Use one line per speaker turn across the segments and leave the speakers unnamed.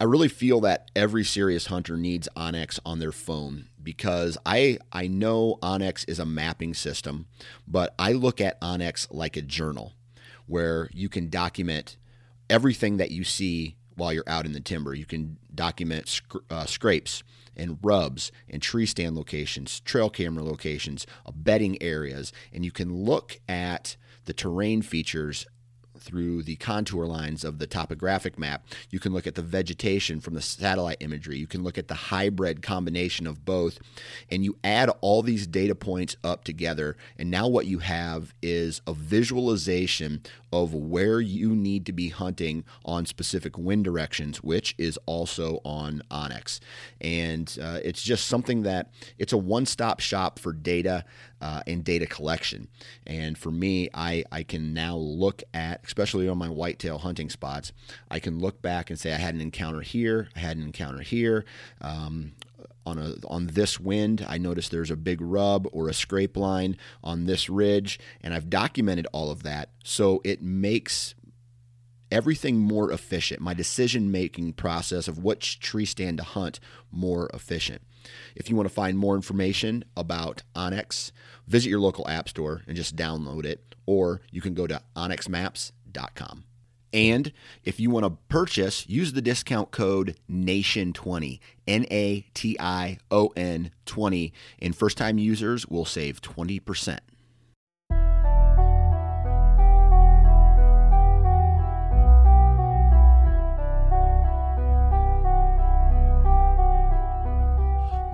I really feel that every serious hunter needs onX on their phone because I I know onX is a mapping system, but I look at onX like a journal where you can document everything that you see while you're out in the timber. You can document sc- uh, scrapes and rubs and tree stand locations, trail camera locations, uh, bedding areas, and you can look at the terrain features through the contour lines of the topographic map. You can look at the vegetation from the satellite imagery. You can look at the hybrid combination of both. And you add all these data points up together. And now what you have is a visualization of where you need to be hunting on specific wind directions, which is also on onX. And uh, it's just something that it's a one stop shop for data uh, and data collection. And for me, I, I can now look at, especially on my whitetail hunting spots, I can look back and say I had an encounter here, I had an encounter here. Um, on a on this wind, I noticed there's a big rub or a scrape line on this ridge, and I've documented all of that. So it makes everything more efficient. My decision making process of which tree stand to hunt more efficient. If you want to find more information about onX, visit your local app store and just download it, or you can go to onxmaps.com. And if you want to purchase, use the discount code NATION20, N A T I O N 20, and first time users will save 20%.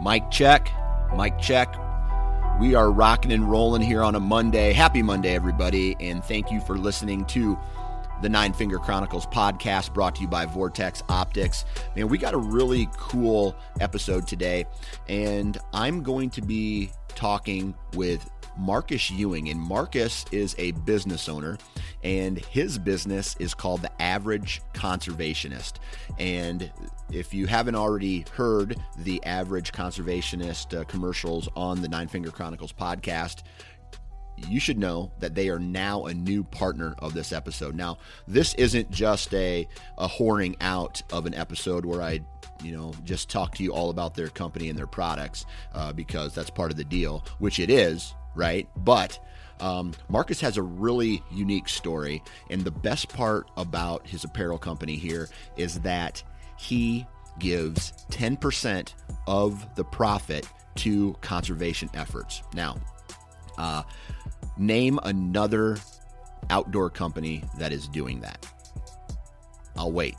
Mic check, mic check. We are rocking and rolling here on a Monday. Happy Monday, everybody, and thank you for listening to the Nine Finger Chronicles podcast brought to you by Vortex Optics. Man, we got a really cool episode today, and I'm going to be talking with Marcus Ewing. And Marcus is a business owner, and his business is called The Average Conservationist. And if you haven't already heard the Average Conservationist uh, commercials on the Nine Finger Chronicles podcast, you should know that they are now a new partner of this episode. Now, this isn't just a, a horning out of an episode where I, you know, just talk to you all about their company and their products uh, because that's part of the deal, which it is, right? But um, Marcus has a really unique story. And the best part about his apparel company here is that he gives 10% of the profit to conservation efforts. Now, uh, name another outdoor company that is doing that. I'll wait.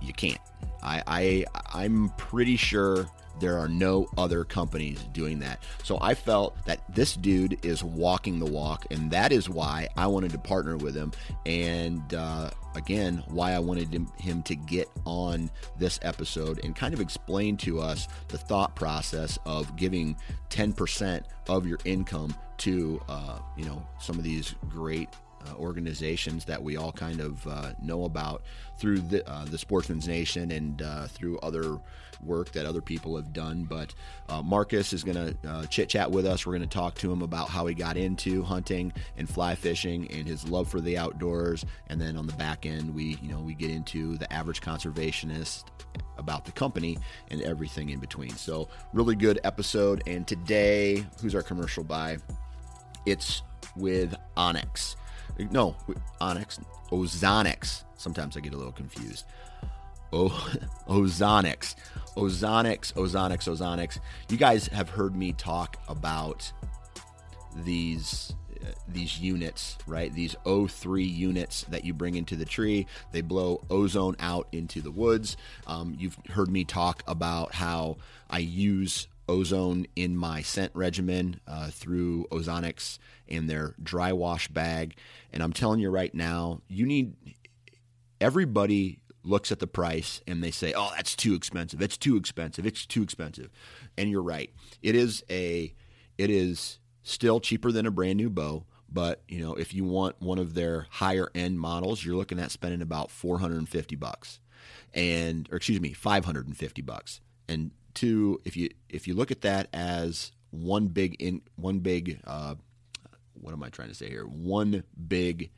You can't. I, I I'm pretty sure there are no other companies doing that. So I felt that this dude is walking the walk, and that is why I wanted to partner with him. And uh, again, why I wanted him to get on this episode and kind of explain to us the thought process of giving 10% of your income to, uh, you know, some of these great uh, organizations that we all kind of uh, know about through the, uh, the Sportsman's Nation and uh, through other work that other people have done. But uh, Marcus is going to chit chat with us. We're going to talk to him about how he got into hunting and fly fishing and his love for the outdoors. And then on the back end, we you know we get into the average conservationist about the company and everything in between. So really good episode. And today, who's our commercial by? It's with onX. No, onX, Ozonics. Sometimes I get a little confused. oh, Ozonics. Ozonics, Ozonics, Ozonics. You guys have heard me talk about these uh, these units, right? These O3 units that you bring into the tree. They blow ozone out into the woods. Um, you've heard me talk about how I use ozone in my scent regimen uh, through Ozonics and their dry wash bag. And I'm telling you right now, you need everybody looks at the price and they say, "Oh, that's too expensive. It's too expensive. It's too expensive." And you're right. It is a it is still cheaper than a brand new bow, but you know, if you want one of their higher end models, you're looking at spending about 450 bucks. And or excuse me, 550 bucks. And two, if you if you look at that as one big in one big uh, what am I trying to say here? One big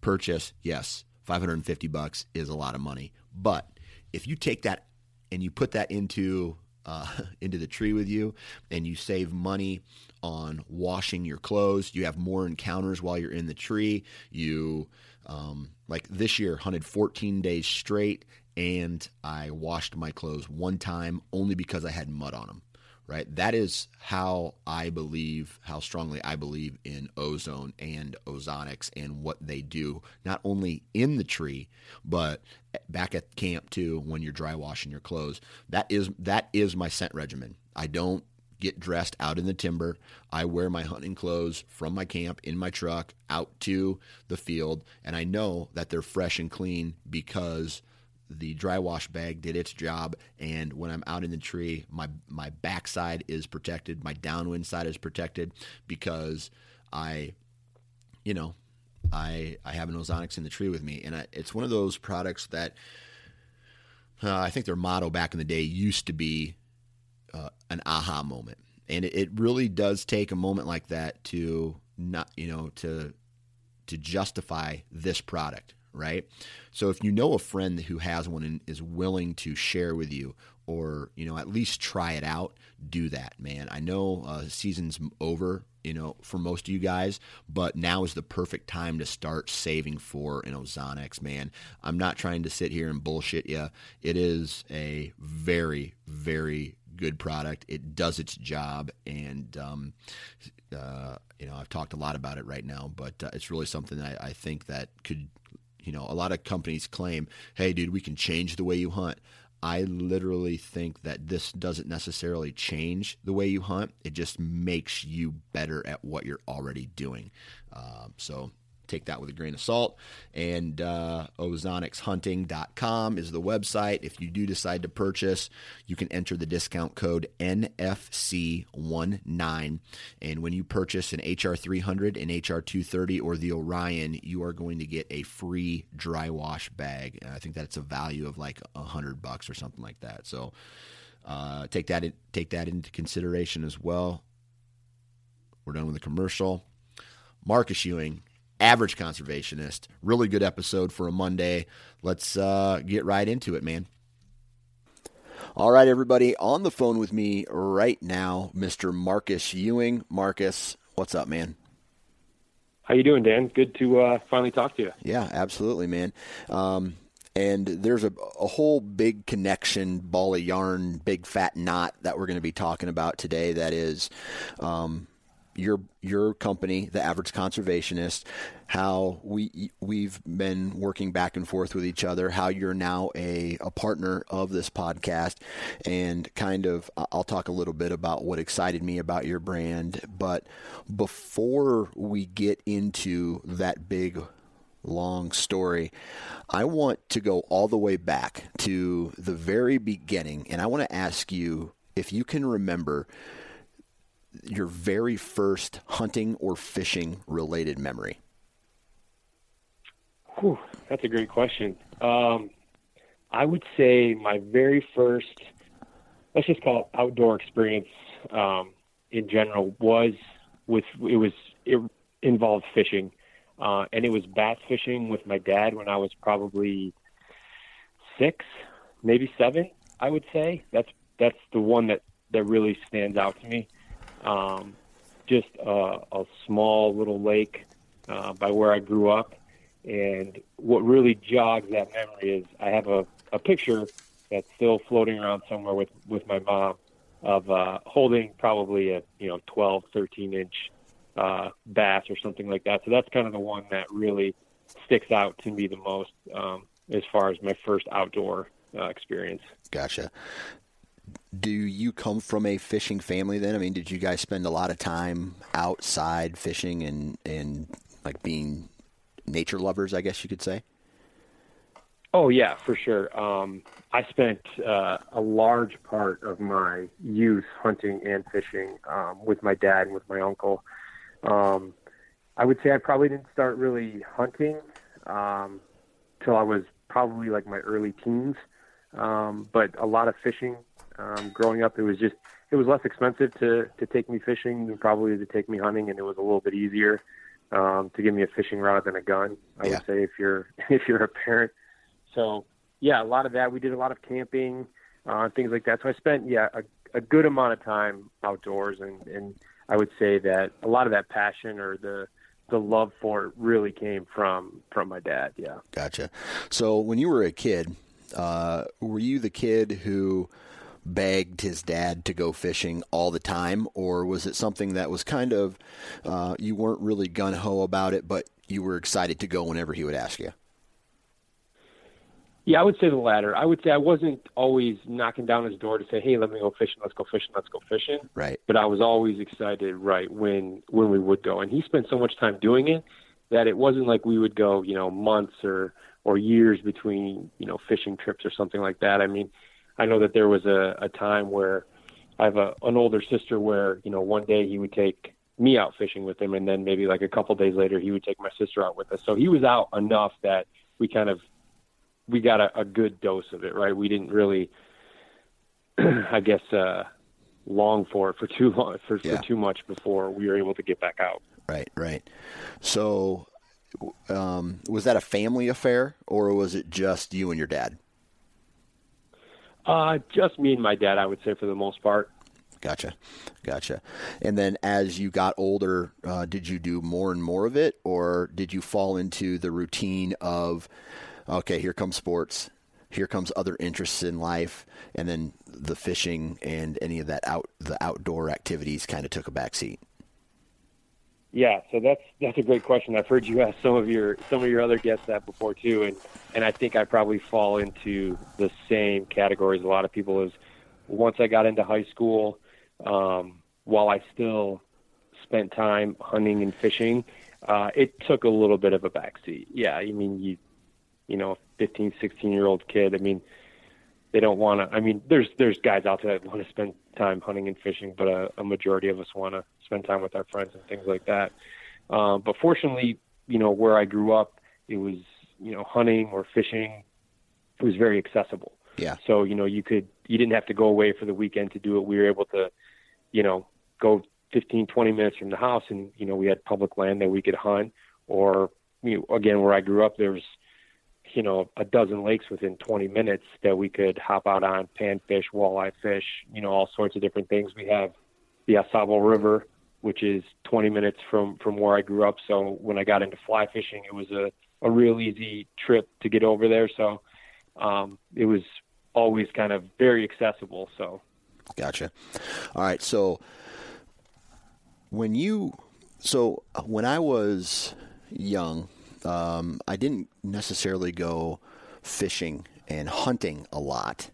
purchase, yes, 550 bucks is a lot of money. But if you take that and you put that into uh, into the tree with you, and you save money on washing your clothes. You have more encounters while you're in the tree. You um, like this year hunted 14 days straight, and I washed my clothes one time only because I had mud on them right? That is how I believe, how strongly I believe in ozone and ozonics and what they do, not only in the tree, but back at camp too when you're dry washing your clothes. That is that is my scent regimen. I don't get dressed out in the timber. I wear my hunting clothes from my camp in my truck out to the field, and I know that they're fresh and clean because the dry wash bag did its job and when i'm out in the tree my my backside is protected my downwind side is protected because i you know i i have an ozonics in the tree with me and I, it's one of those products that uh, i think their motto back in the day used to be uh, an aha moment. And it, it really does take a moment like that to not you know to to justify this product right? So if you know a friend who has one and is willing to share with you or, you know, at least try it out, do that, man. I know uh, season's over, you know, for most of you guys, but now is the perfect time to start saving for an Ozonics, man. I'm not trying to sit here and bullshit you. It is a very, very good product. It does its job, and um, uh, you know I've talked a lot about it right now, but uh, it's really something I, I think that could you know, a lot of companies claim, hey, dude, we can change the way you hunt. I literally think that this doesn't necessarily change the way you hunt. It just makes you better at what you're already doing. Um, so take that with a grain of salt. And uh, ozonicshunting.com is the website. If you do decide to purchase, you can enter the discount code NFC19. And when you purchase an HR300, an HR230, or the Orion, you are going to get a free dry wash bag. And I think that's a value of like a hundred bucks or something like that. So uh, take that in, take that into consideration as well. We're done with the commercial. Marcus Ewing average conservationist. Really good episode for a Monday. Let's uh, get right into it, man. All right, everybody, on the phone with me right now, Mr. Marcus Ewing. Marcus, what's up, man?
How you doing, Dan? Good to uh, finally talk to you.
Yeah, absolutely, man. Um, and there's a, a whole big connection, ball of yarn, big fat knot that we're going to be talking about today. That is um, your your company, the average conservationist, how we we've been working back and forth with each other, how you're now a, a partner of this podcast, and kind of I'll talk a little bit about what excited me about your brand. But before we get into that big long story, I want to go all the way back to the very beginning, and I want to ask you if you can remember your very first hunting or fishing related memory?
Whew, that's a great question. Um, I would say my very first, let's just call it outdoor experience um, in general, was with it was it involved fishing, uh, and it was bass fishing with my dad when I was probably six, maybe seven. I would say that's that's the one that that really stands out to me um, just a, a, small little lake uh, by where I grew up. And what really jogs that memory is I have a a picture that's still floating around somewhere with with my mom of uh, holding probably a you know 12, 13 inch uh, bass or something like that. So that's kind of the one that really sticks out to me the most um, as far as my first outdoor uh, experience.
Gotcha. Do you come from a fishing family then? I mean, did you guys spend a lot of time outside fishing and, and like being nature lovers, I guess you could say?
Oh yeah, for sure. Um, I spent uh, a large part of my youth hunting and fishing um, with my dad and with my uncle. Um, I would say I probably didn't start really hunting um, till I was probably like my early teens. Um, but a lot of fishing. Um, growing up, it was just it was less expensive to to take me fishing than probably to take me hunting, and it was a little bit easier um, to give me a fishing rod than a gun. I yeah. would say if you're if you're a parent. So yeah, a lot of that. We did a lot of camping, uh, things like that. So I spent yeah a, a good amount of time outdoors, and and I would say that a lot of that passion or the the love for it really came from from my dad. Yeah.
Gotcha. So when you were a kid, uh, were you the kid who begged his dad to go fishing all the time, or was it something that was kind of uh, you weren't really gun ho about it, but you were excited to go whenever he would ask you?
Yeah, I would say the latter. I would say I wasn't always knocking down his door to say, "Hey, let me go fishing. Let's go fishing. Let's go fishing."
Right.
But I was always excited, right, when when we would go. And he spent so much time doing it that it wasn't like we would go, you know, months or or years between, you know, fishing trips or something like that. I mean, I know that there was a, a time where I have a an older sister where, you know, one day he would take me out fishing with him and then maybe like a couple days later he would take my sister out with us. So he was out enough that we kind of we got a, a good dose of it, right? We didn't really, I guess, uh, long for it for too long for, yeah. for too much before we were able to get back out.
Right, right. So, um, was that a family affair, or was it just you and your dad?
Uh, just me and my dad, I would say, for the most part.
Gotcha, gotcha. And then as you got older, uh, did you do more and more of it, or did you fall into the routine of okay, here comes sports, here comes other interests in life, and then the fishing and any of that out the outdoor activities kind of took a back seat.
Yeah, so that's that's a great question. I've heard you ask some of your some of your other guests that before too, and and I think I probably fall into the same categories. A lot of people is once I got into high school, um, while I still spent time hunting and fishing, uh, it took a little bit of a backseat. Yeah, I mean you you know, 15, 16 year old kid. I mean, they don't want to. I mean, there's there's guys out there that want to spend time hunting and fishing, but a, a majority of us want to spend time with our friends and things like that. Um, but fortunately, you know, where I grew up, it was you know hunting or fishing. It was very accessible.
Yeah.
So you know, you could you didn't have to go away for the weekend to do it. We were able to, you know, go 15, 20 minutes from the house, and you know, we had public land that we could hunt. Or you know, again, where I grew up, there was you know, a dozen lakes within 20 minutes that we could hop out on, panfish, walleye fish, you know, all sorts of different things. We have the Au River, which is 20 minutes from from where I grew up. So when I got into fly fishing, it was a a real easy trip to get over there. So um, it was always kind of very accessible. So,
gotcha. All right, so when you so when I was young um, I didn't necessarily go fishing and hunting a lot,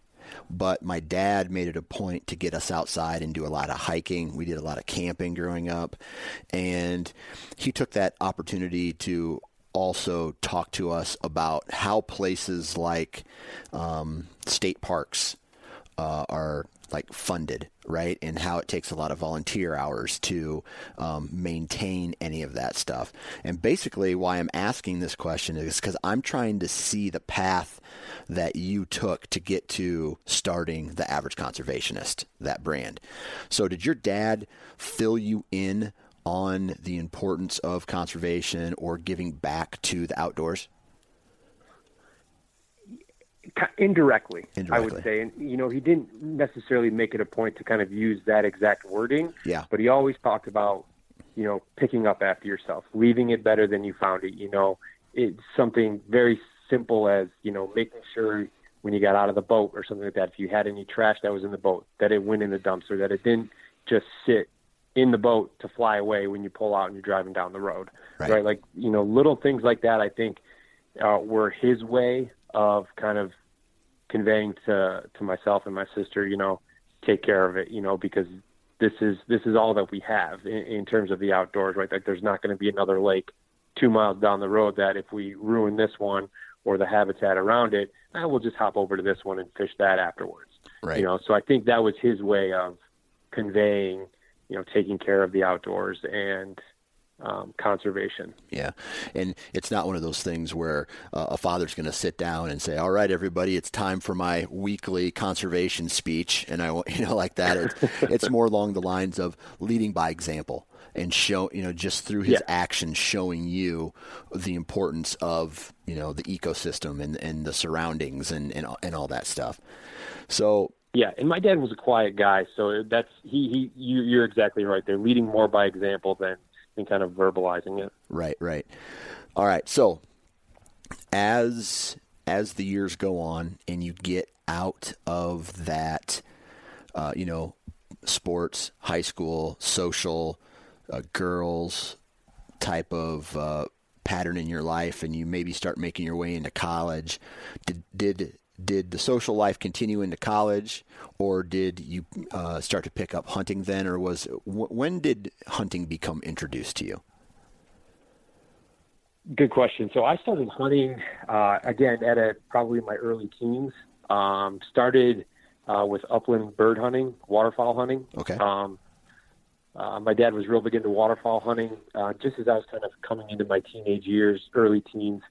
but my dad made it a point to get us outside and do a lot of hiking. We did a lot of camping growing up, and he took that opportunity to also talk to us about how places like um, state parks uh, are like funded, right? And how it takes a lot of volunteer hours to um, maintain any of that stuff. And basically, why I'm asking this question is because I'm trying to see the path that you took to get to starting the average conservationist, that brand. So, did your dad fill you in on the importance of conservation or giving back to the outdoors?
Indirectly,
indirectly,
I would say. And you know, he didn't necessarily make it a point to kind of use that exact wording.
Yeah.
But he always talked about, you know, picking up after yourself, leaving it better than you found it. You know, it's something very simple as you know making sure when you got out of the boat or something like that, if you had any trash that was in the boat, that it went in the dumpster, that it didn't just sit in the boat to fly away when you pull out and you're driving down the road, right? right? Like you know, little things like that. I think uh, were his way of kind of conveying to to myself and my sister, you know, take care of it, you know, because this is this is all that we have in, in terms of the outdoors, right? Like there's not going to be another lake two miles down the road that if we ruin this one or the habitat around it, eh, we'll just hop over to this one and fish that afterwards.
Right.
You know, so I think that was his way of conveying, you know, taking care of the outdoors and um, conservation.
Yeah, and it's not one of those things where uh, a father's going to sit down and say, "All right, everybody, it's time for my weekly conservation speech," and I, you know, like that. It's, it's more along the lines of leading by example and show, you know, just through his yeah. actions, showing you the importance of you know the ecosystem and and the surroundings and and and all that stuff. So
yeah, and my dad was a quiet guy, so that's he he you, you're exactly right. They're leading more by example than and kind of verbalizing it.
Right, right. All right. So as as the years go on and you get out of that, uh, you know, sports, high school, social, uh, girls type of uh, pattern in your life, and you maybe start making your way into college. Did did did the social life continue into college, or did you uh, start to pick up hunting then, or was when did hunting become introduced to you?
Good question. So I started hunting uh, again at a, probably my early teens. Um, started uh, with upland bird hunting, waterfowl hunting.
Okay.
Um, uh, my dad was real big into waterfowl hunting. Uh, just as I was kind of coming into my teenage years, early teens,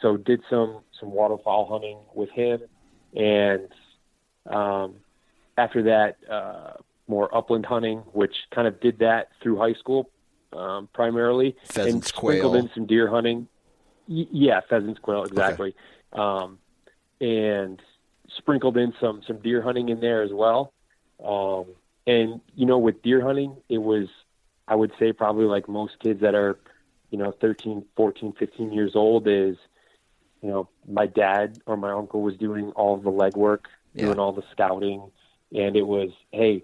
so did some some waterfowl hunting with him, and um, after that, uh, more upland hunting, which kind of did that through high school um, primarily,
pheasants,
and sprinkled
quail.
in some deer hunting. Y- yeah, pheasants, quail, exactly, okay. um, and sprinkled in some some deer hunting in there as well. Um, and you know, with deer hunting, it was I would say probably like most kids that are, you know, 13, 14, 15 years old is you know, my dad or my uncle was doing all the legwork, yeah. doing all the scouting, and it was, hey,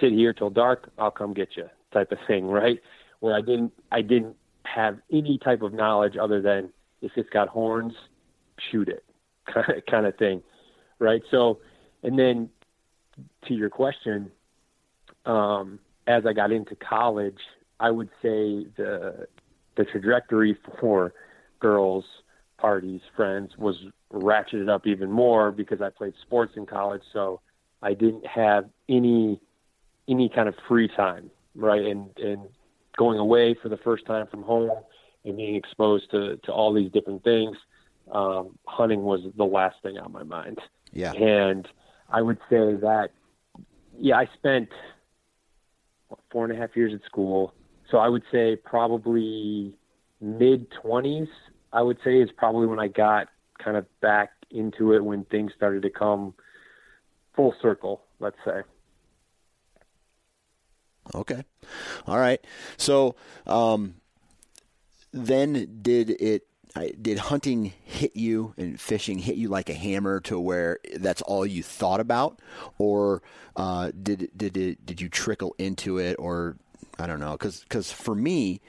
sit here till dark, I'll come get you, type of thing, right? Where I didn't, I didn't have any type of knowledge other than if it's got horns, shoot it, kind of thing, right? So, and then to your question, um, as I got into college, I would say the the trajectory for girls parties, friends, was ratcheted up even more because I played sports in college. So I didn't have any any kind of free time, right? And and going away for the first time from home and being exposed to to all these different things, um, hunting was the last thing on my mind.
Yeah.
And I would say that, yeah, I spent what, four and a half years at school. So I would say probably mid twenties I would say is probably when I got kind of back into it when things started to come full circle, let's say.
Okay. All right. So, um, then did it, did hunting hit you and fishing hit you like a hammer to where that's all you thought about? Or, uh, did, did it, did you trickle into it or I don't know? Cause, cause for me,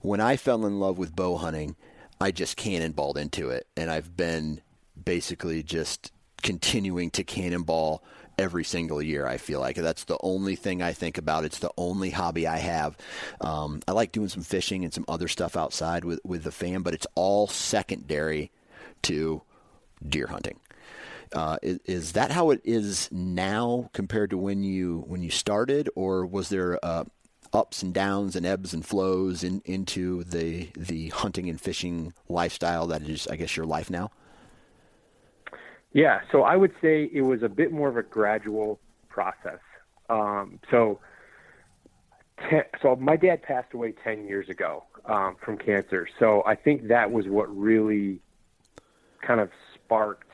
when I fell in love with bow hunting, I just cannonballed into it, and I've been basically just continuing to cannonball every single year. I feel like that's the only thing I think about. It's the only hobby I have. Um, I like doing some fishing and some other stuff outside with with the fam, but it's all secondary to deer hunting. Uh, is, is, that how it is now compared to when you when you started, or was there a, ups and downs and ebbs and flows in, into the the hunting and fishing lifestyle that is, I guess, your life now?
Yeah, so I would say it was a bit more of a gradual process. Um, so, ten, so my dad passed away ten years ago um, from cancer. So I think that was what really kind of sparked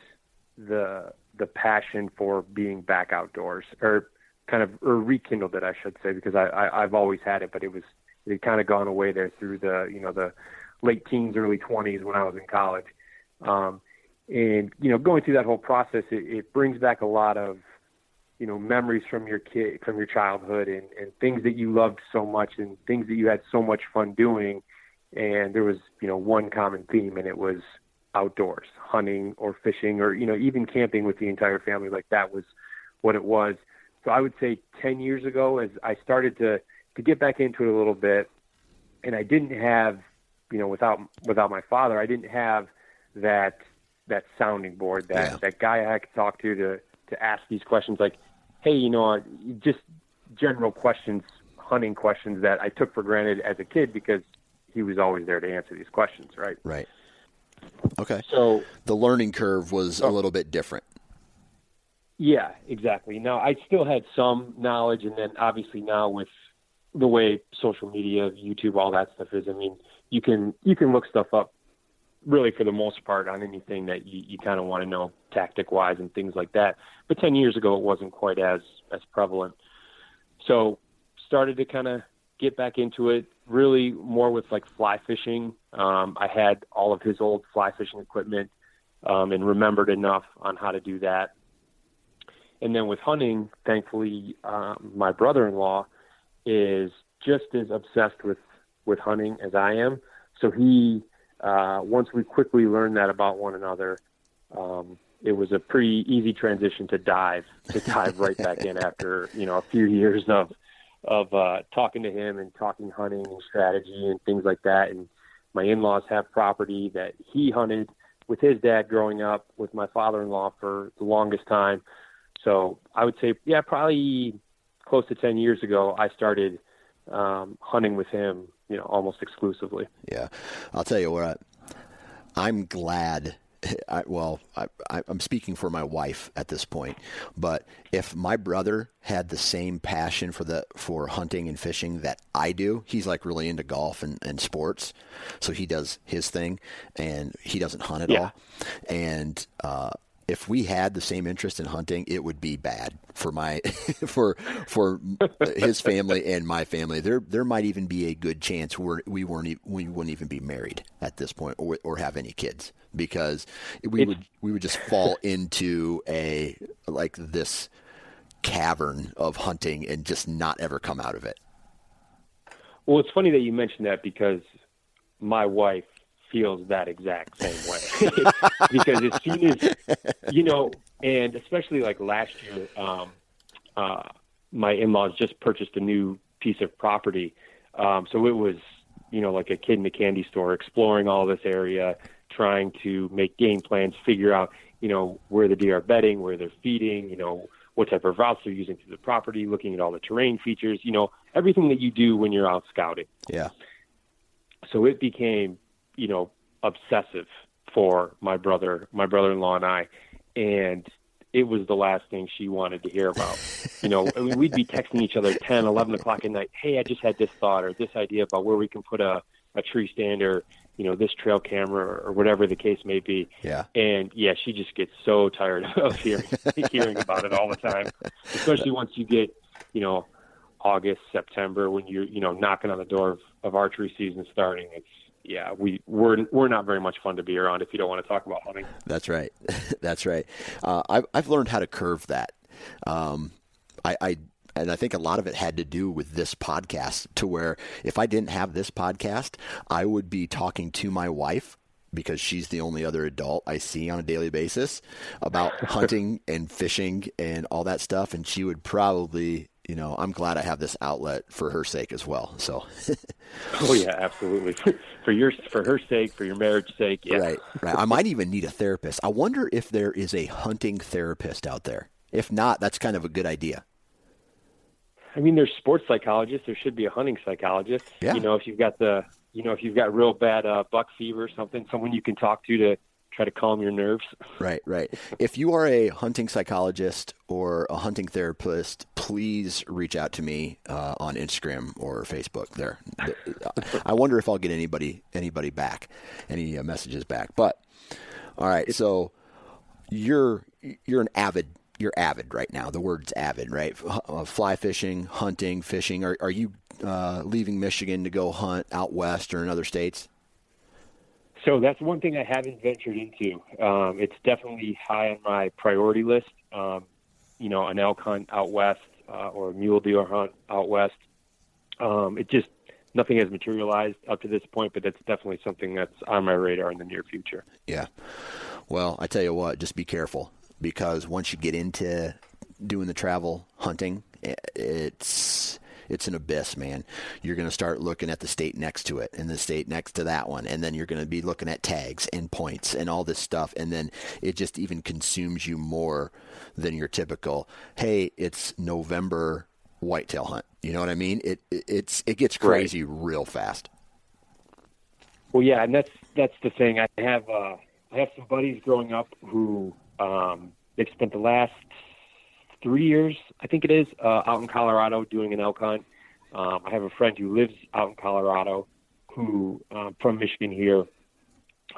the the passion for being back outdoors, or kind of or rekindled it, I should say, because I, I I've always had it, but it was it had kind of gone away there through the you know the late teens, early twenties when I was in college. Um, and you know, going through that whole process, it, it brings back a lot of you know memories from your kid from your childhood and, and things that you loved so much and things that you had so much fun doing. And there was you know one common theme and it was outdoors hunting or fishing or you know even camping with the entire family. Like that was what it was so i would say 10 years ago as i started to to get back into it a little bit and i didn't have you know without without my father i didn't have that that sounding board that
Yeah.
that guy i could talk to to to ask these questions like hey you know uh, just general questions hunting questions that i took for granted as a kid because he was always there to answer these questions right
Right. Okay.
so
The learning curve was a
Oh.
little bit different.
Yeah, exactly. Now I still had some knowledge, and then obviously now with the way social media, YouTube, all that stuff is, I mean, you can you can look stuff up really for the most part on anything that you, you kind of want to know tactic wise and things like that. But ten years ago, it wasn't quite as as prevalent. So started to kind of get back into it, really more with like fly fishing. Um, I had all of his old fly fishing equipment um, and remembered enough on how to do that. And then with hunting, thankfully, um, my brother-in-law is just as obsessed with with hunting as I am. So he, uh, once we quickly learned that about one another, um, it was a pretty easy transition to dive to dive right back in after you know a few years of of uh, talking to him and talking hunting and strategy and things like that. And my in-laws have property that he hunted with his dad growing up with my father-in-law for the longest time. So I would say, yeah, probably close to 10 years ago, I started um, hunting with him, you know, almost exclusively.
Yeah, I'll tell you what. I'm glad. I, well, I, I, I'm speaking for my wife at this point, but if my brother had the same passion for the for hunting and fishing that I do, he's like really into golf and, and sports, so he does his thing, and he doesn't hunt at
Yeah.
all. And uh, if we had the same interest in hunting, it would be bad for my for for his family and my family. There there might even be a good chance we weren't we wouldn't even be married at this point or or have any kids because we
It's-
would we would just fall into a like this cavern of hunting and just not ever come out of it.
Well, it's funny that you mentioned that because my wife feels that exact same way. because as soon as you know, and especially like last year, um, uh, my in-laws just purchased a new piece of property, um, so it was you know like a kid in a candy store, exploring all this area, trying to make game plans, figure out you know where the deer are bedding, where they're feeding, you know what type of routes they're using through the property, looking at all the terrain features, you know everything that you do when you're out scouting
Yeah.
so it became you know obsessive for my brother my brother-in-law and i. And it was the last thing she wanted to hear about. You know I mean, we'd be texting each other 10 11 o'clock at night. Hey i just had this thought or this idea about where we can put a, a tree stand or you know this trail camera or, or whatever the case may be.
Yeah.
and yeah she just gets so tired of hearing hearing about it all the time especially once you get you know August, September, when you're you know knocking on the door of, of archery season starting, it's yeah, we we're we're not very much fun to be around if you don't want to talk about hunting.
That's right. That's right. Uh, I've I've learned how to curve that. Um, I, I and I think a lot of it had to do with this podcast. To where if I didn't have this podcast, I would be talking to my wife because she's the only other adult I see on a daily basis about hunting and fishing and all that stuff, and she would probably. You know, I'm glad I have this outlet for her sake as well. So,
Oh yeah, absolutely. for your for her sake, for your marriage sake, yeah.
Right, right. I might even need a therapist. I wonder if there is a hunting therapist out there. If not, that's kind of a good idea.
I mean, there's sports psychologists. There should be a hunting psychologist.
Yeah.
You know, if you've got the you know if you've got real bad uh, buck fever or something, someone you can talk to to try to calm your nerves.
Right, right. If you are a hunting psychologist or a hunting therapist, please reach out to me uh, on Instagram or Facebook. There, I wonder if I'll get anybody anybody back, any uh, messages back. But all right, so you're you're an avid you're avid right now. The word's avid, right? Uh, fly fishing, hunting, fishing. Are are you uh, leaving Michigan to go hunt out west or in other states?
So that's one thing I haven't ventured into. Um, it's definitely high on my priority list. Um, you know, an elk hunt out west uh, or a mule deer hunt out west. Um, it just nothing has materialized up to this point, but that's definitely something that's on my radar in the near future.
Yeah. Well, I tell you what, just be careful because once you get into doing the travel hunting, it's it's an abyss, man. You're going to start looking at the state next to it and the state next to that one. And then you're going to be looking at tags and points and all this stuff. And then it just even consumes you more than your typical, hey, it's November whitetail hunt. You know what I mean? It, it it's it gets crazy right. real fast.
Well, yeah, and that's that's the thing. I have uh, I have some buddies growing up who um, they've spent the last three years, I think it is, uh, out in Colorado doing an elk hunt. Um, I have a friend who lives out in Colorado, who uh, from Michigan here,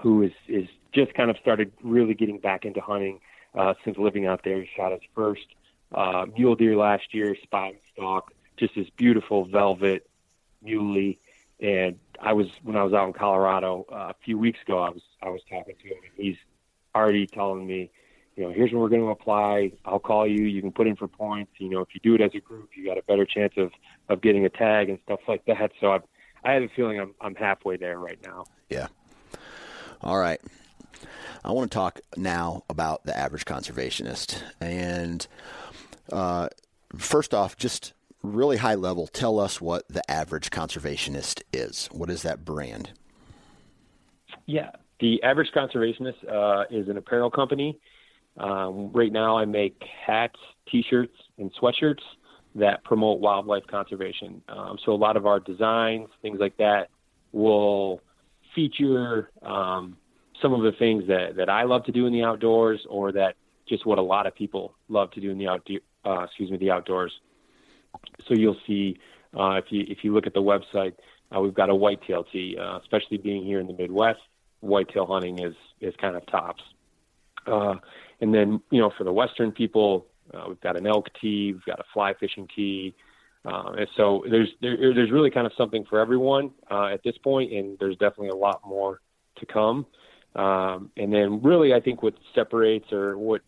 who is is just kind of started really getting back into hunting uh, since living out there. He shot his first uh, mule deer last year, spot and stalk, just this beautiful velvet muley. And I was when I was out in Colorado uh, a few weeks ago, I was I was talking to him, and he's already telling me you know, here's when we're going to apply. I'll call you. You can put in for points. You know, if you do it as a group, you got a better chance of of getting a tag and stuff like that. So I, I have a feeling I'm I'm halfway there right now.
Yeah. All right. I want to talk now about the average conservationist. And uh, first off, just really high level, tell us what the average conservationist is. What is that brand?
Yeah, the average conservationist uh, is an apparel company um, right now, I make hats, T-shirts, and sweatshirts that promote wildlife conservation. Um, so a lot of our designs, things like that, will feature um, some of the things that, that I love to do in the outdoors, or that just what a lot of people love to do in the outdoor. Uh, excuse me, the outdoors. So you'll see uh, if you if you look at the website, uh, we've got a whitetail tee. Uh, especially being here in the Midwest, whitetail hunting is is kind of tops. And then, you know, for the Western people, uh, we've got an elk tee, we've got a fly fishing tee. Uh, and so there's there, there's really kind of something for everyone uh, at this point, and there's definitely a lot more to come. Um, and then really, I think what separates or what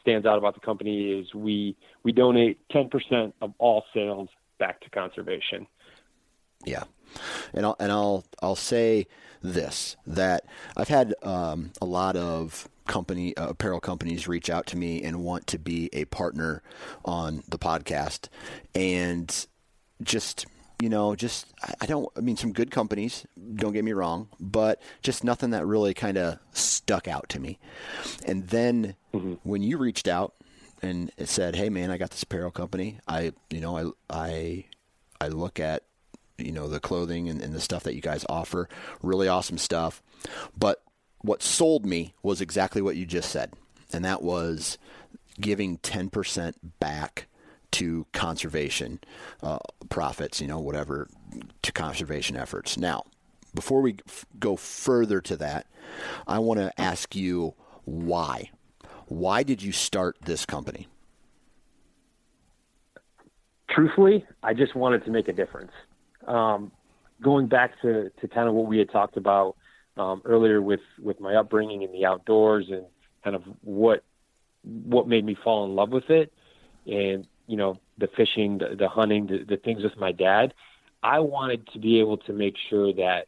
stands out about the company is we we donate 10% of all sales back to conservation.
Yeah, and I'll and I'll I'll say this that I've had um, a lot of company uh, apparel companies reach out to me and want to be a partner on the podcast. And just you know just i don't i mean some good companies don't get me wrong but just nothing that really kind of stuck out to me. And then mm-hmm. when you reached out and said hey man i got this apparel company. I you know i i i look at you know the clothing and, and the stuff that you guys offer. Really awesome stuff. But what sold me was exactly what you just said, and that was giving 10% back to conservation uh, profits, you know, whatever, to conservation efforts. Now, before we f- go further to that, I want to ask you why. Why did you start this company?
Truthfully, I just wanted to make a difference. Um, going back to, to kind of what we had talked about um, earlier with with my upbringing in the outdoors and kind of what what made me fall in love with it, and you know the fishing, the, the hunting, the, the things with my dad. I wanted to be able to make sure that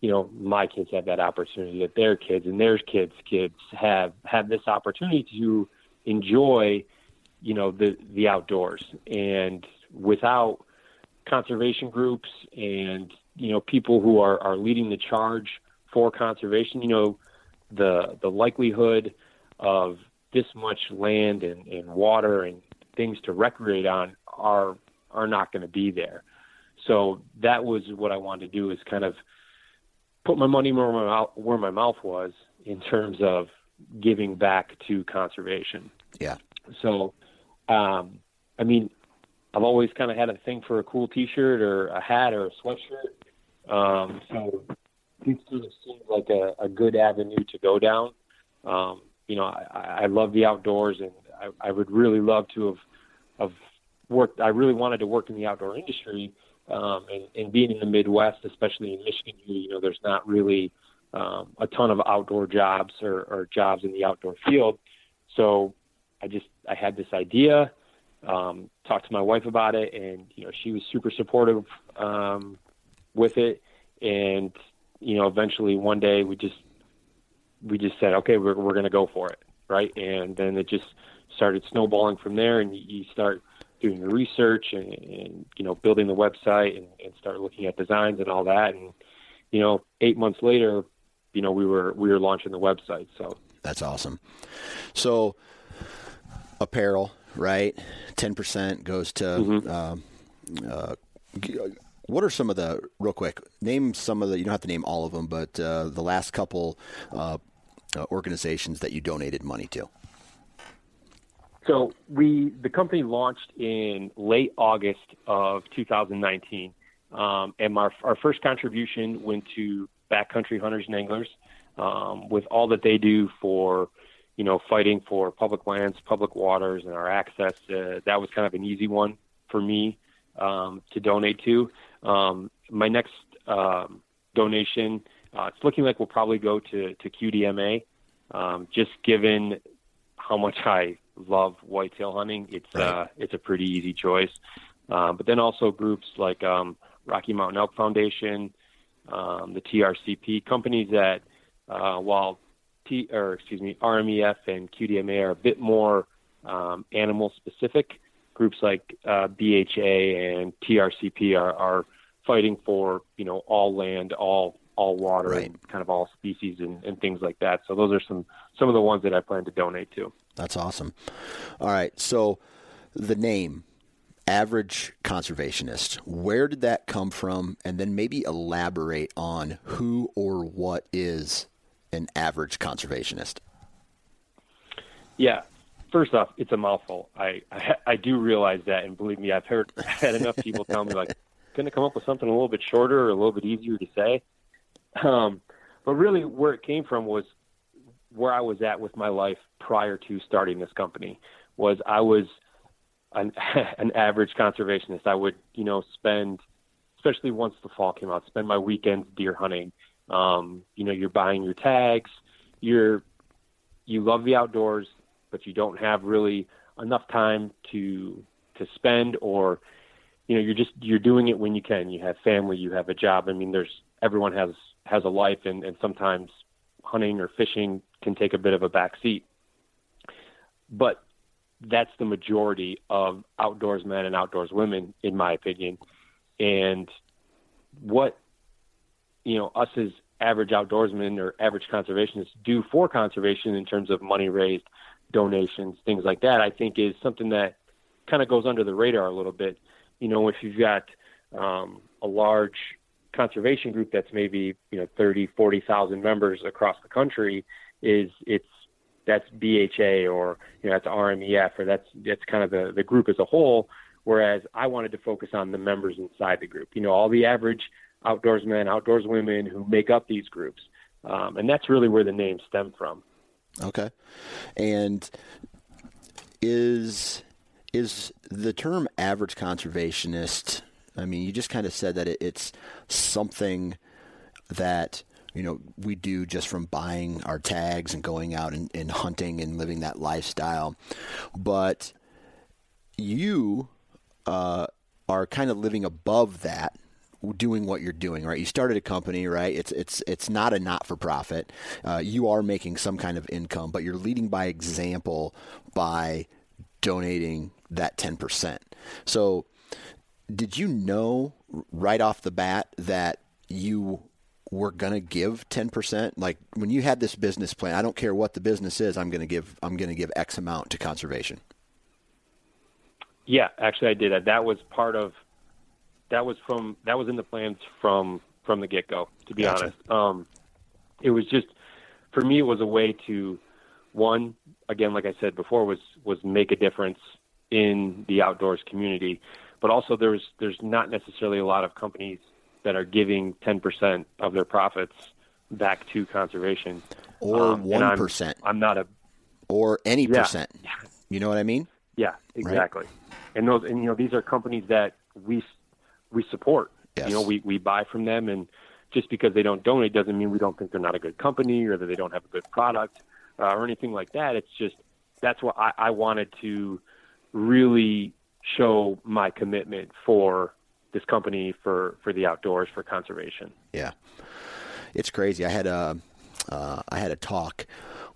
you know my kids have that opportunity, that their kids and their kids' kids have have this opportunity to enjoy you know the the outdoors and without conservation groups and you know people who are are leading the charge for conservation, you know, the the likelihood of this much land and, and water and things to recreate on are are not going to be there. So that was what I wanted to do is kind of put my money where my mouth, where my mouth was in terms of giving back to conservation.
Yeah.
So, um, I mean, I've always kind of had a thing for a cool T-shirt or a hat or a sweatshirt. Um, so this sort of like a, a good avenue to go down. Um, you know, I, I love the outdoors, and I, I would really love to have have worked. I really wanted to work in the outdoor industry, um, and, and being in the Midwest, especially in Michigan, you know, there's not really um, a ton of outdoor jobs or, or jobs in the outdoor field. So I just I had this idea, um, talked to my wife about it, and you know she was super supportive um, with it. And you know eventually one day we just we just said okay we're we're going to go for it right, and then it just started snowballing from there, and you start doing the research and, and you know building the website and, and start looking at designs and all that. And you know eight months later you know we were we were launching the website so.
That's awesome. So apparel right? 10% goes to mm-hmm. um, uh, what are some of the real quick name some of the you don't have to name all of them but uh, the last couple uh, uh organizations that you donated money to
so we the company launched in late August of 2019, um, and our our first contribution went to backcountry hunters and anglers, um, with all that they do for, you know, fighting for public lands, public waters, and our access. Uh, that was kind of an easy one for me um, to donate to. Um, my next um, donation, uh, it's looking like we'll probably go to to QDMA, um, just given how much I love whitetail hunting, it's right. uh, it's a pretty easy choice. Um, but then also groups like um, Rocky Mountain Elk Foundation, um, the TRCP companies that, uh, while T or excuse me, RMEF and QDMA are a bit more um, animal specific, groups like uh, BHA and TRCP are, are fighting for you know all land, all all water, right. and kind of all species and, and things like that. So those are some some of the ones that I plan to donate to.
That's awesome. All right. So the name, average conservationist, where did that come from? And then maybe elaborate on who or what is an average conservationist.
Yeah. First off, it's a mouthful. I, I, I do realize that, and believe me, I've heard had enough people tell me like, going to come up with something a little bit shorter or a little bit easier to say. Um, but really, where it came from was where I was at with my life prior to starting this company was I was an, an average conservationist. I would, you know, spend, especially once the fall came out, spend my weekends deer hunting. Um, you know, you're buying your tags, you're, you love the outdoors, but you don't have really enough time to, to spend or, you know, you're just, you're doing it when you can. You have family, you have a job. I mean, there's, everyone has, has a life and, and sometimes hunting or fishing can take a bit of a back seat. But that's the majority of outdoors men and outdoors women, in my opinion. And what you know, us as average outdoorsmen or average conservationists do for conservation in terms of money raised, donations, things like that, I think is something that kind of goes under the radar a little bit. You know, if you've got um, a large conservation group that's maybe you know 30 40,000 members across the country is it's that's BHA or you know that's RMEF or that's that's kind of the the group as a whole. Whereas I wanted to focus on the members inside the group. You know, all the average outdoorsmen, outdoors women who make up these groups, um, and that's really where the name stemmed from.
Okay, and is is the term average conservationist? I mean, you just kind of said that it, it's something that you know we do just from buying our tags and going out and, and hunting and living that lifestyle but you uh, are kind of living above that doing what you're doing right? You started a company right? It's it's it's not a not for profit uh, you are making some kind of income but you're leading by example by donating that 10% so did you know right off the bat that you we're going to give 10% like when you had this business plan i don't care what the business is i'm going to give i'm to give x amount to conservation.
Yeah actually i did. That. that was part of that was from that was in the plans from from the get-go to be gotcha. honest um, it was just for me it was a way to one again like i said before was was make a difference in the outdoors community but also there's there's not necessarily a lot of companies that are giving 10% of their profits back to conservation.
Or um, 1%.
I'm, I'm, not a.
Or any yeah. percent. You know what I mean?
Yeah, exactly. Right? And those, and you know, these are companies that we we support. Yes. You know, we we buy from them, and just because they don't donate doesn't mean we don't think they're not a good company or that they don't have a good product uh, or anything like that. It's just that's what I, I wanted to really show my commitment for this company for for the outdoors for conservation.
Yeah, it's crazy. I had a uh, I had a talk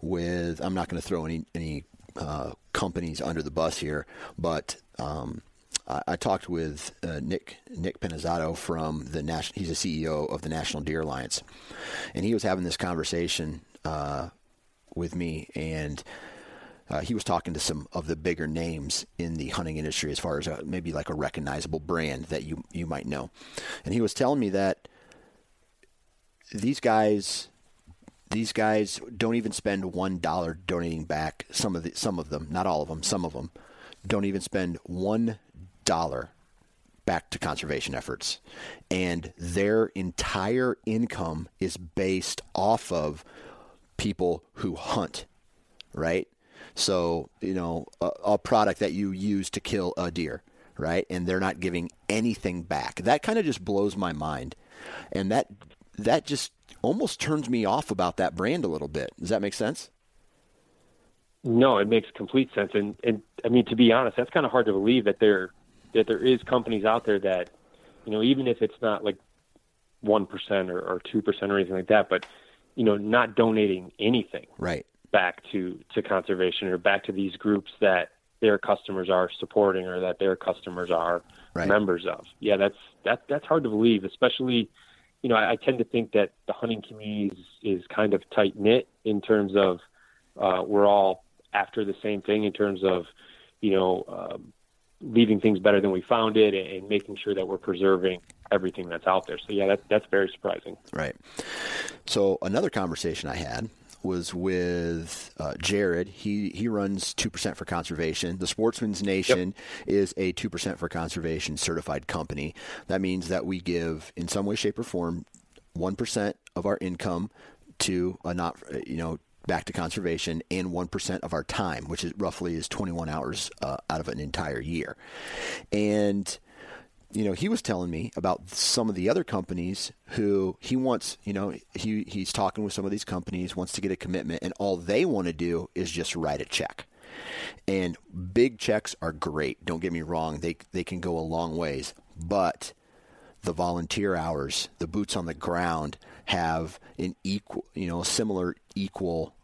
with. I'm not going to throw any any uh, companies under the bus here, but um, I, talked with uh, Nick Nick Pinizzotto from the national. He's a CEO of the National Deer Alliance, and he was having this conversation uh, with me and. Uh, he was talking to some of the bigger names in the hunting industry as far as a, maybe like a recognizable brand that you you might know, and he was telling me that these guys these guys don't even spend one dollar donating back. Some of the some of them, not all of them, some of them don't even spend one dollar back to conservation efforts, and their entire income is based off of people who hunt, right? So, you know, a, a, product that you use to kill a deer, right? And they're not giving anything back. That kind of just blows my mind. And that that just almost turns me off about that brand a little bit. Does that make sense?
No, it makes complete sense. And and I mean to be honest, that's kind of hard to believe that there that there is companies out there that, you know, even if it's not like one percent or, two percent or anything like that, but you know, not donating anything.
Right
back to, to conservation or back to these groups that their customers are supporting or that their customers are right. members of. Yeah, that's that that's hard to believe, especially you know, I, I tend to think that the hunting community is, is kind of tight knit in terms of uh, we're all after the same thing in terms of, you know, um, leaving things better than we found it and, making sure that we're preserving everything that's out there. So yeah, that, that's very surprising.
Right. So another conversation I had was with uh, Jared. He he runs two percent for conservation. The Sportsman's Nation yep. is a two percent for conservation certified company. That means that we give, in some way, shape, or form, one percent of our income to a not you know back to conservation and 1% of our time which is roughly is 21 hours uh, out of an entire year and you know, he was telling me about some of the other companies who he wants, you know, he he's talking with some of these companies, wants to get a commitment, and all they want to do is just write a check. And big checks are great. Don't get me wrong; they they can go a long ways, but the volunteer hours, the boots on the ground, have an equal, you know, similar equal,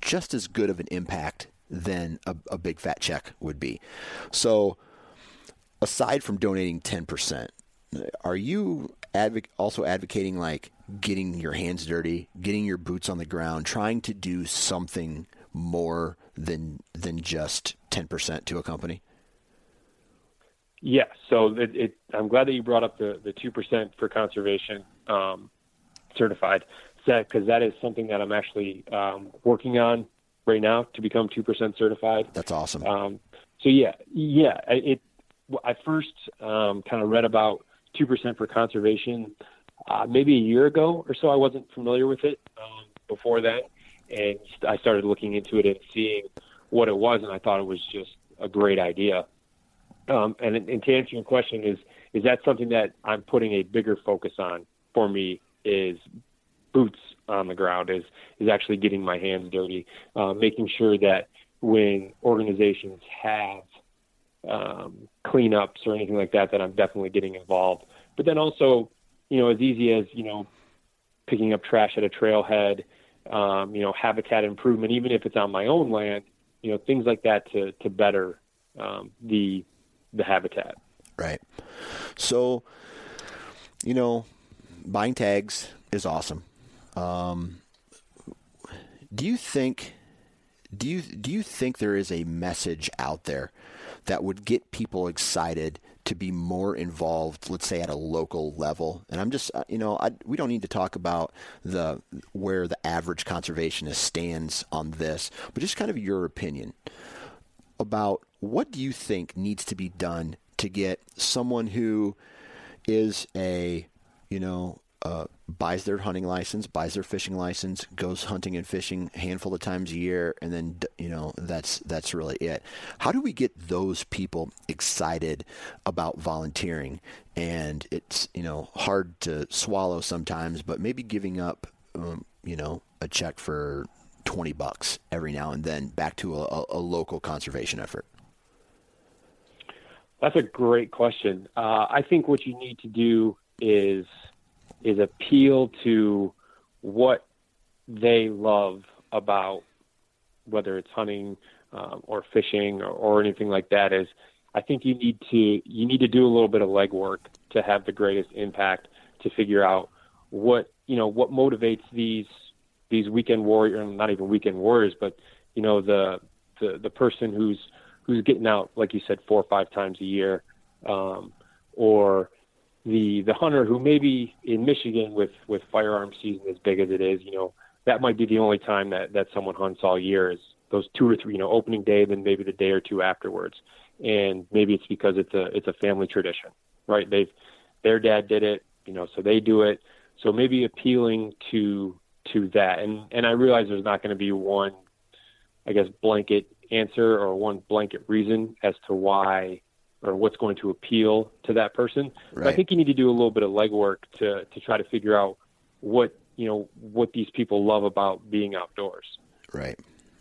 just as good of an impact than a, a big fat check would be. So aside from donating 10%, are you advo- also advocating like getting your hands dirty, getting your boots on the ground, trying to do something more than than just 10% to a company?
Yeah, so it, it, I'm glad that you brought up the, the 2% for conservation um, certified, because that is something that I'm actually um, working on right now to become 2% certified.
That's awesome.
Um, so yeah, yeah, it I first um, kind of read about two percent for conservation uh, maybe a year ago or so. I wasn't familiar with it um, before that, and I started looking into it and seeing what it was, and I thought it was just a great idea. Um, and, and to answer your question, is is that something that I'm putting a bigger focus on for me? Is boots on the ground is is actually getting my hands dirty, uh, making sure that when organizations have um, cleanups or anything like that, that I'm definitely getting involved. But then also, you know, as easy as you know, picking up trash at a trailhead, um, you know, habitat improvement, even if it's on my own land, you know, things like that to to better um, the the habitat.
Right. So, you know, buying tags is awesome. Um, do you think? Do you do you think there is a message out there that would get people excited to be more involved, let's say at a local level. And I'm just, uh, you know, I, we don't need to talk about the where the average conservationist stands on this, but just kind of your opinion about what do you think needs to be done to get someone who is a, you know, uh, buys their hunting license, buys their fishing license, goes hunting and fishing a handful of times a year, and then you know that's that's really it. How do we get those people excited about volunteering? And it's you know hard to swallow sometimes, but maybe giving up, um, you know, a check for twenty bucks every now and then back to a, a local conservation effort.
That's a great question. Uh, I think what you need to do is is appeal to what they love about whether it's hunting um, or fishing or, or anything like that. Is I think you need to you need to do a little bit of legwork to have the greatest impact to figure out what you know what motivates these these weekend warriors not even weekend warriors but you know the the the person who's who's getting out like you said four or five times a year um, or the the hunter who maybe in Michigan with with firearm season as big as it is, you know, that might be the only time that that someone hunts all year is those two or three, you know, opening day, then maybe the day or two afterwards. And maybe it's because it's a it's a family tradition, right? They've their dad did it, you know, so they do it. So maybe appealing to to that. And and I realize there's not going to be one, I guess, blanket answer or one blanket reason as to why or what's going to appeal to that person. Right. But I think you need to do a little bit of legwork to to try to figure out what you know what these people love about being outdoors.
Right,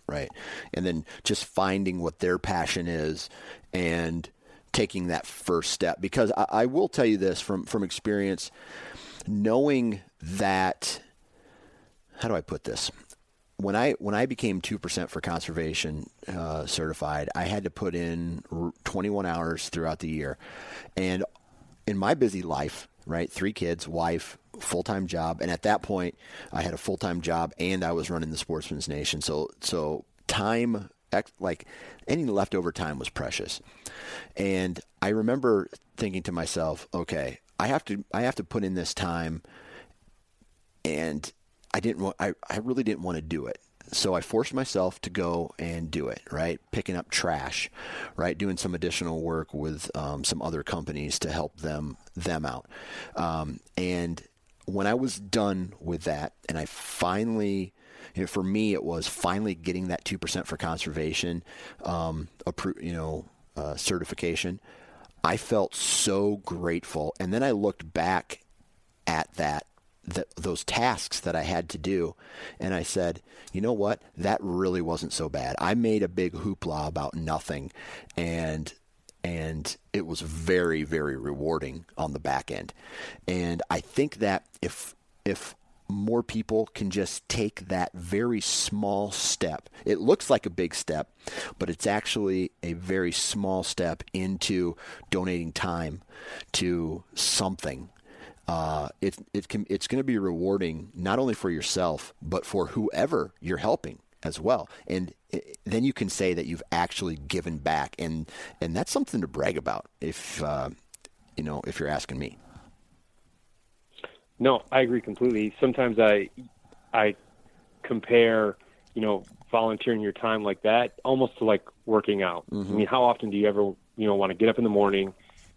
right, and then just finding what their passion is and taking that first step. Because I, I will tell you this from from experience, knowing that. How do I put this? When I when I became two percent for conservation uh, certified, I had to put in 21 hours throughout the year, and in my busy life, right, three kids, wife, full time job, and at that point, I had a full time job and I was running the Sportsman's Nation, so so time like any leftover time was precious, and I remember thinking to myself, okay, I have to I have to put in this time, and I didn't want, I, I really didn't want to do it. So I forced myself to go and do it, right? Picking up trash, right? Doing some additional work with um, some other companies to help them them out. Um, and when I was done with that, and I finally, you know, for me, it was finally getting that two percent for conservation, um, appro- you know, uh, certification. I felt so grateful, and then I looked back at that those tasks that I had to do. And I said, you know what? That really wasn't so bad. I made a big hoopla about nothing and and it was very very rewarding on the back end. And I think that if if more people can just take that very small step. It looks like a big step, but it's actually a very small step into donating time to something uh, it, it can, it's going to be rewarding not only for yourself, but for whoever you're helping as well. And it, then you can say that you've actually given back. And, and that's something to brag about if, uh, you know, if you're asking me.
No, I agree completely. Sometimes I, I compare, you know, volunteering your time like that almost to like working out. Mm-hmm. I mean, how often do you ever, you know, want to get up in the morning,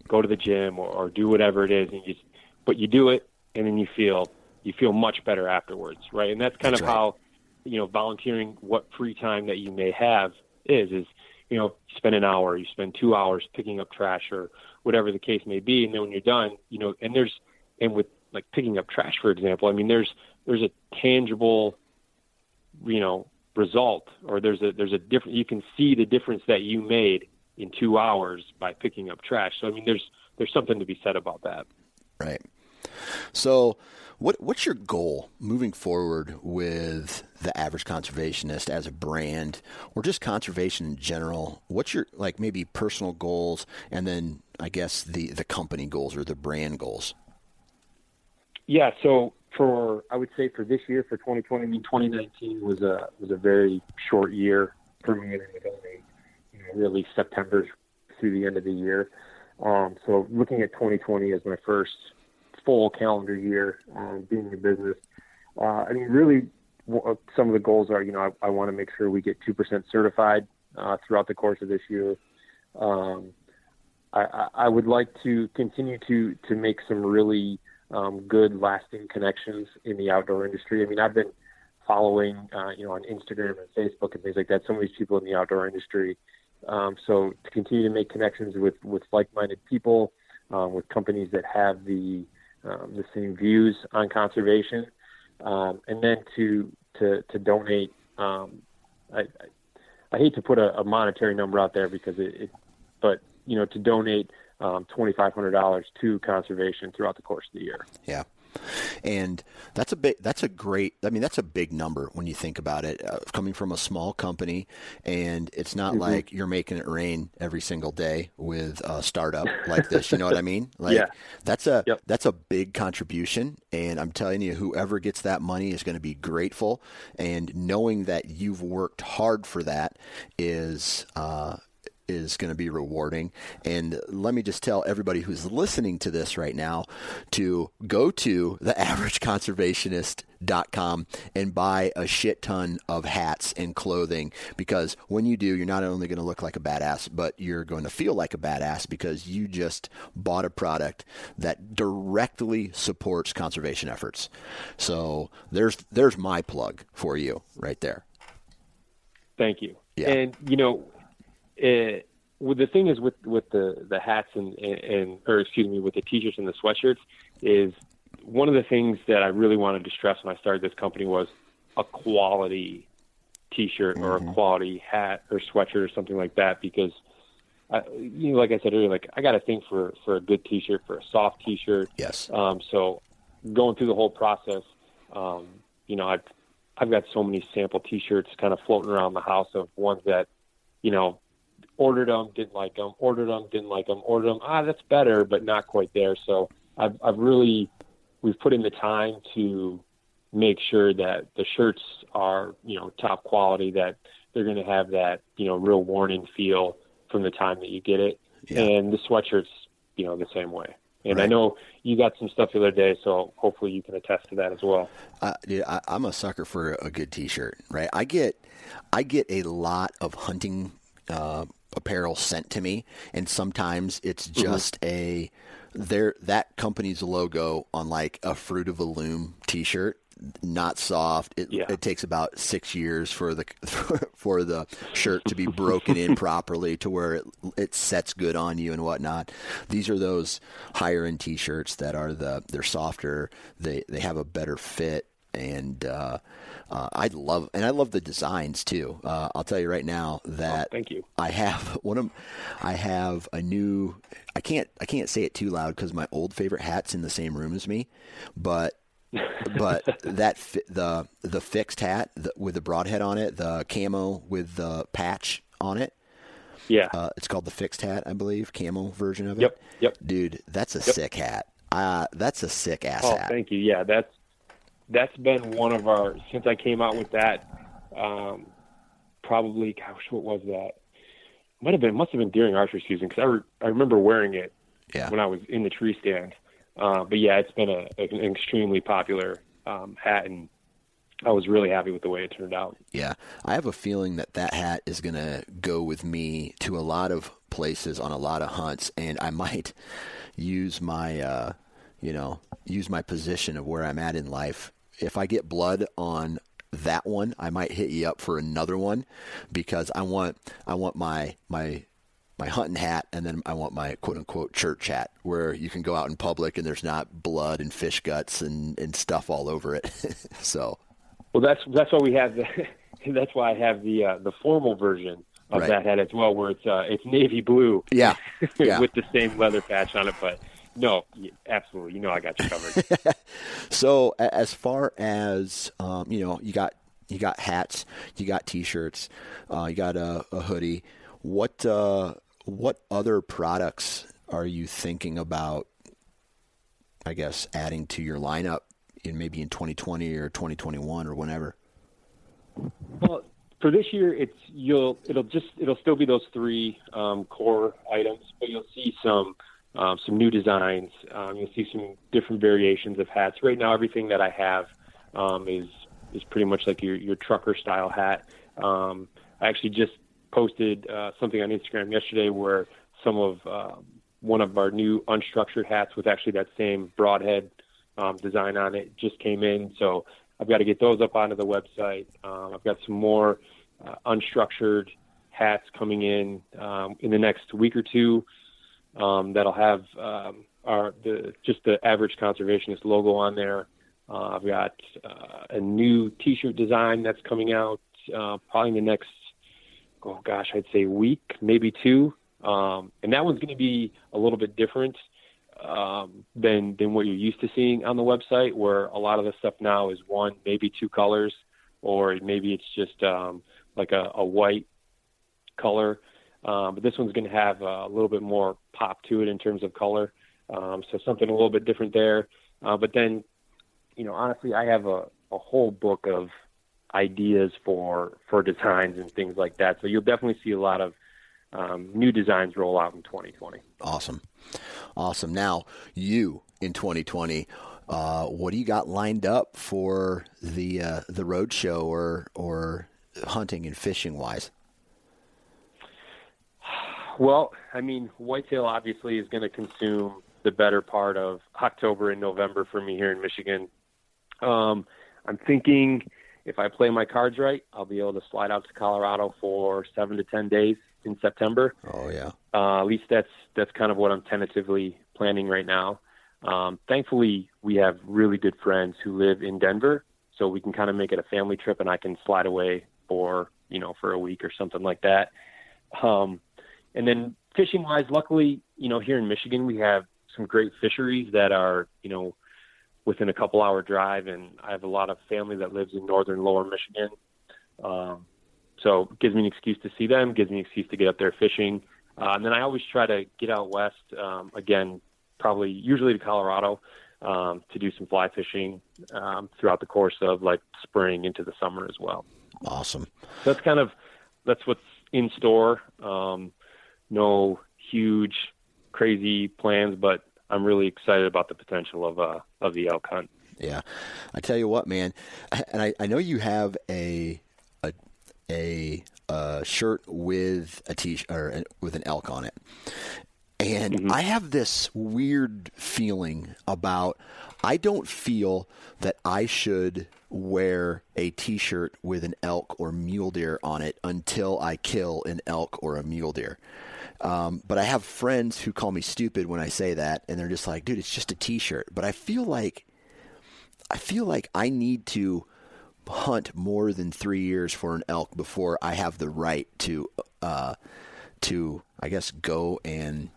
go to the gym or, or do whatever it is and you just but you do it and then you feel you feel much better afterwards, right? And that's kind that's of right. how you know volunteering what free time that you may have is is you know you spend an hour, you spend two hours picking up trash or whatever the case may be, and then when you're done, you know, and there's and with like picking up trash, for example, I mean, there's there's a tangible, you know, result, or there's a there's a different. You can see the difference that you made in two hours by picking up trash. So I mean, there's there's something to be said about that.
Right. So, what what's your goal moving forward with the average conservationist as a brand, or just conservation in general? What's your like maybe personal goals, and then I guess the the company goals or the brand goals?
Yeah. So for I would say for this year for 2020, I mean 2019 was a was a very short year for me, it was only you know, really September through the end of the year. Um, so looking at 2020 as my first full calendar year uh, being in business. Uh, I mean, really, uh, some of the goals are, you know, I, I want to make sure we get 2% certified uh, throughout the course of this year. Um, I, I, would like to continue to, to make some really um, good, lasting connections in the outdoor industry. I mean, I've been following, uh, you know, on Instagram and Facebook and things like that. Some of these people in the outdoor industry. Um, so to continue to make connections with with like-minded people, um, with companies that have the um, the same views on conservation, um, and then to to to donate. Um, I, I, hate to put a, a monetary number out there because it, it but you know to donate um, twenty five hundred dollars to conservation throughout the course of the year.
Yeah. And that's a big, that's a great, I mean, that's a big number when you think about it. Uh, coming from a small company, and it's not mm-hmm. like you're making it rain every single day with a startup like this. You know what I mean? Like
yeah.
that's a yep. that's a big contribution, and I'm telling you, whoever gets that money is going to be grateful. And knowing that you've worked hard for that is uh, is going to be rewarding. And let me just tell everybody who's listening to this right now to go to theaverageconservationist.com and buy a shit ton of hats and clothing because when you do, you're not only going to look like a badass, but you're going to feel like a badass because you just bought a product that directly supports conservation efforts. So there's there's my plug for you right there.
Thank you. Yeah. And you know, it, eh, well, the thing is with with the the hats and, and or excuse me with the t-shirts and the sweatshirts is one of the things that I really wanted to stress when I started this company was a quality t-shirt or mm-hmm. a quality hat or sweatshirt or something like that because I, you know like I said earlier like I got to think for for a good t-shirt for a soft t-shirt
yes
um so going through the whole process um you know I've I've got so many sample t-shirts kind of floating around the house of ones that you know ordered them, didn't like them, ordered them, didn't like them, ordered them. Ah, that's better, but not quite there. So I've, I've really, we've put in the time to make sure that the shirts are, you know, top quality, that they're going to have that, you know, real worn in feel from the time that you get it. Yeah. And the sweatshirts, you know, the same way. And right. I know you got some stuff the other day, so hopefully you can attest to that as well.
Uh, dude, I, I'm a sucker for a good T-shirt, right? I get, I get a lot of hunting uh, apparel sent to me, and sometimes it's mm-hmm. just mm-hmm. a there that company's logo on like a fruit of a loom T-shirt. Not soft. It, yeah. it takes about six years for the for the shirt to be broken in properly to where it it sets good on you and whatnot. These are those higher end T-shirts that are the they're softer. They they have a better fit and uh, uh, I love and I love the designs too. Uh, I'll tell you right now that
oh, thank you.
I have one of I have a new. I can't I can't say it too loud because my old favorite hat's in the same room as me, but but that the the fixed hat with the broadhead on it, the camo with the patch on it.
Yeah,
uh, it's called the fixed hat, I believe, camo version of it.
Yep, yep.
Dude, that's a yep. sick hat. Uh, that's a sick ass
oh,
hat.
Thank you. Yeah, that's that's been one of our since I came out with that. Um, probably, gosh, what was that? Might have been, must have been during archery season because I, re- I remember wearing it
yeah.
when I was in the tree stand. Uh, but yeah, it's been a, an extremely popular um, hat, and I was really happy with the way it turned out.
Yeah, I have a feeling that that hat is going to go with me to a lot of places on a lot of hunts, and I might use my, uh, you know, use my position of where I'm at in life if I get blood on that one, I might hit you up for another one because I want I want my my my hunting hat and then I want my quote unquote church hat where you can go out in public and there's not blood and fish guts and, and stuff all over it. so
Well that's that's why we have the that's why I have the uh, the formal version of right. that hat as well where it's uh, it's navy blue.
Yeah. yeah.
with the same leather patch on it but no, absolutely. You know, I got you covered.
so, as far as um, you know, you got you got hats, you got t-shirts, uh, you got a, a hoodie. What uh, what other products are you thinking about? I guess adding to your lineup in maybe in 2020 or 2021 or whenever.
Well, for this year, it's you'll it'll just it'll still be those three um, core items, but you'll see some um, some new designs. Um, you'll see some different variations of hats. Right now, everything that I have um, is is pretty much like your your trucker style hat. Um, I actually just posted uh, something on Instagram yesterday where some of uh, one of our new unstructured hats with actually that same broadhead um, design on it just came in, so I've got to get those up onto the website. Um, I've got some more uh, unstructured hats coming in um, in the next week or two um, that'll have um, our the just the average conservationist logo on there. Uh, I've got uh, a new T-shirt design that's coming out uh, probably in the next oh gosh I'd say week maybe two, um, and that one's going to be a little bit different um, than than what you're used to seeing on the website, where a lot of the stuff now is one maybe two colors, or maybe it's just um, like a, a white color. Um, but this one's going to have a little bit more pop to it in terms of color. Um, so something a little bit different there. Uh, but then, you know, honestly, I have a, a whole book of ideas for for designs and things like that. So you'll definitely see a lot of um, new designs roll out in 2020.
Awesome, awesome. Now you in 2020. Uh, what do you got lined up for the uh, the road show or or hunting and fishing wise?
Well, I mean, whitetail obviously is going to consume the better part of October and November for me here in Michigan. Um, I'm thinking if I play my cards right, I'll be able to slide out to Colorado for seven to ten days in September.
Oh yeah.
Uh, at least that's that's kind of what I'm tentatively planning right now. Um, thankfully, we have really good friends who live in Denver, so we can kind of make it a family trip, and I can slide away for you know for a week or something like that. Um, and then fishing wise, luckily, you know, here in Michigan, we have some great fisheries that are, you know, within a couple hour drive. And I have a lot of family that lives in northern lower Michigan. Um, so it gives me an excuse to see them, gives me an excuse to get up there fishing. Uh, and then I always try to get out west, um, again, probably usually to Colorado, um, to do some fly fishing um, throughout the course of like spring into the summer as well.
Awesome.
So that's kind of that's what's in store. Um, no huge, crazy plans, but I'm really excited about the potential of uh, of the elk hunt.
Yeah, I tell you what, man, and I, I know you have a a a, a shirt with a t or with an elk on it, and mm-hmm. I have this weird feeling about I don't feel that I should wear a t-shirt with an elk or mule deer on it until I kill an elk or a mule deer. Um, but I have friends who call me stupid when I say that, and they're just like, "Dude, it's just a T-shirt." But I feel like, I feel like I need to hunt more than three years for an elk before I have the right to, uh, to I guess go and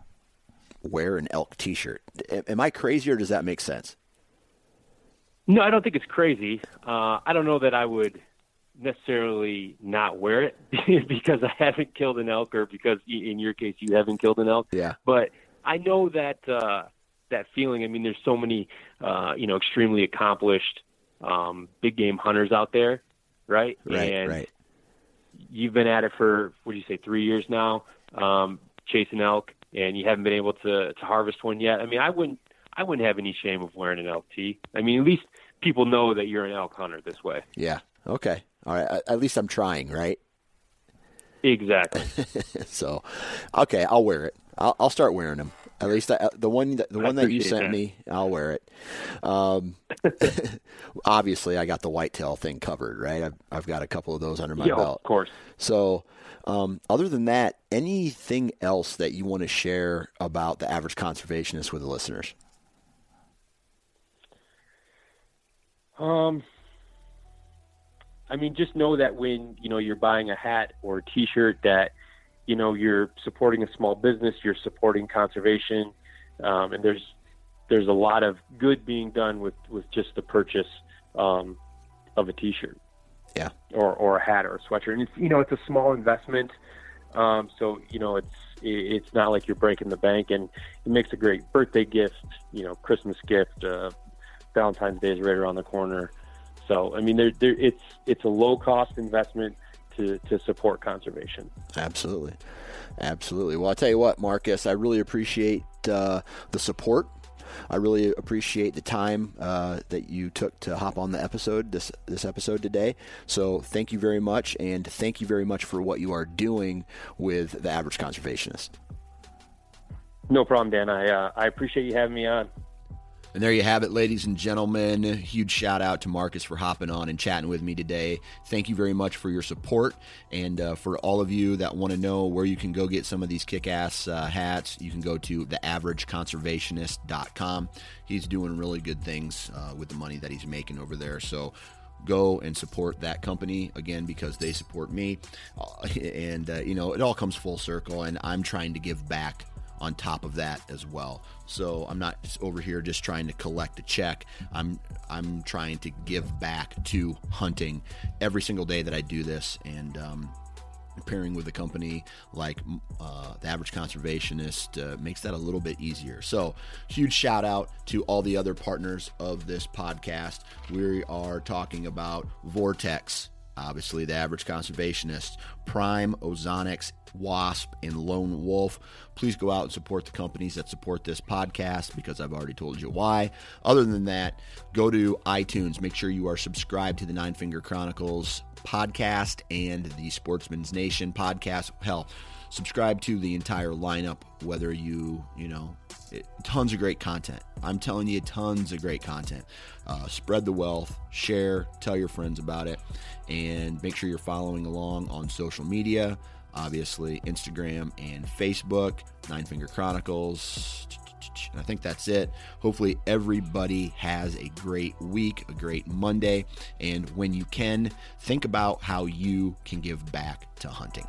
wear an elk T-shirt. Am I crazy, or does that make sense?
No, I don't think it's crazy. Uh, I don't know that I would necessarily not wear it because I haven't killed an elk or because in your case you haven't killed an elk.
Yeah.
But I know that uh that feeling. I mean there's so many uh you know extremely accomplished um big game hunters out there, right?
Right, and right.
You've been at it for what do you say 3 years now, um chasing elk and you haven't been able to to harvest one yet. I mean, I wouldn't I wouldn't have any shame of wearing an elk tee. I mean, at least people know that you're an elk hunter this way.
Yeah. Okay. All right. At least I'm trying, right?
Exactly.
so, okay, I'll wear it. I'll, I'll start wearing them. At least I, the one that, the one that you sent that. me, I'll wear it. Um, obviously, I got the whitetail thing covered, right? I've, I've got a couple of those under my
yeah,
belt.
Of course.
So, um, other than that, anything else that you want to share about the average conservationist with the listeners?
Um, I mean, just know that when you know you're buying a hat or a T-shirt, that you know you're supporting a small business, you're supporting conservation, um, and there's there's a lot of good being done with with just the purchase um, of a T-shirt,
yeah,
or or a hat or a sweatshirt. And it's you know it's a small investment, um, so you know it's it's not like you're breaking the bank, and it makes a great birthday gift, you know, Christmas gift. Uh, Valentine's Day is right around the corner. So I mean, there, there, it's it's a low cost investment to to support conservation.
Absolutely, absolutely. Well, I tell you what, Marcus, I really appreciate uh, the support. I really appreciate the time uh, that you took to hop on the episode this this episode today. So thank you very much, and thank you very much for what you are doing with the average conservationist.
No problem, Dan. I uh, I appreciate you having me on.
And there you have it, ladies and gentlemen. Huge shout out to Marcus for hopping on and chatting with me today. Thank you very much for your support. And uh, for all of you that want to know where you can go get some of these kick ass uh, hats, you can go to theaverageconservationist.com. He's doing really good things uh, with the money that he's making over there. So go and support that company again because they support me. Uh, and, uh, you know, it all comes full circle. And I'm trying to give back on top of that as well. So I'm not over here just trying to collect a check. I'm I'm trying to give back to hunting every single day that I do this, and um, pairing with a company like uh, the average conservationist uh, makes that a little bit easier. So, huge shout out to all the other partners of this podcast. We are talking about Vortex, obviously the average conservationist, Prime, Ozonics, Wasp, and Lone Wolf. Please go out and support the companies that support this podcast because I've already told you why. Other than that, go to iTunes. Make sure you are subscribed to the Nine Finger Chronicles podcast and the Sportsman's Nation podcast. Hell, subscribe to the entire lineup, whether you, you know, it, tons of great content. I'm telling you, tons of great content. Uh, spread the wealth, share, tell your friends about it, and make sure you're following along on social media obviously Instagram and Facebook, Nine Finger Chronicles. And I think that's it. Hopefully, everybody has a great week, a great Monday. And when you can, think about how you can give back to hunting.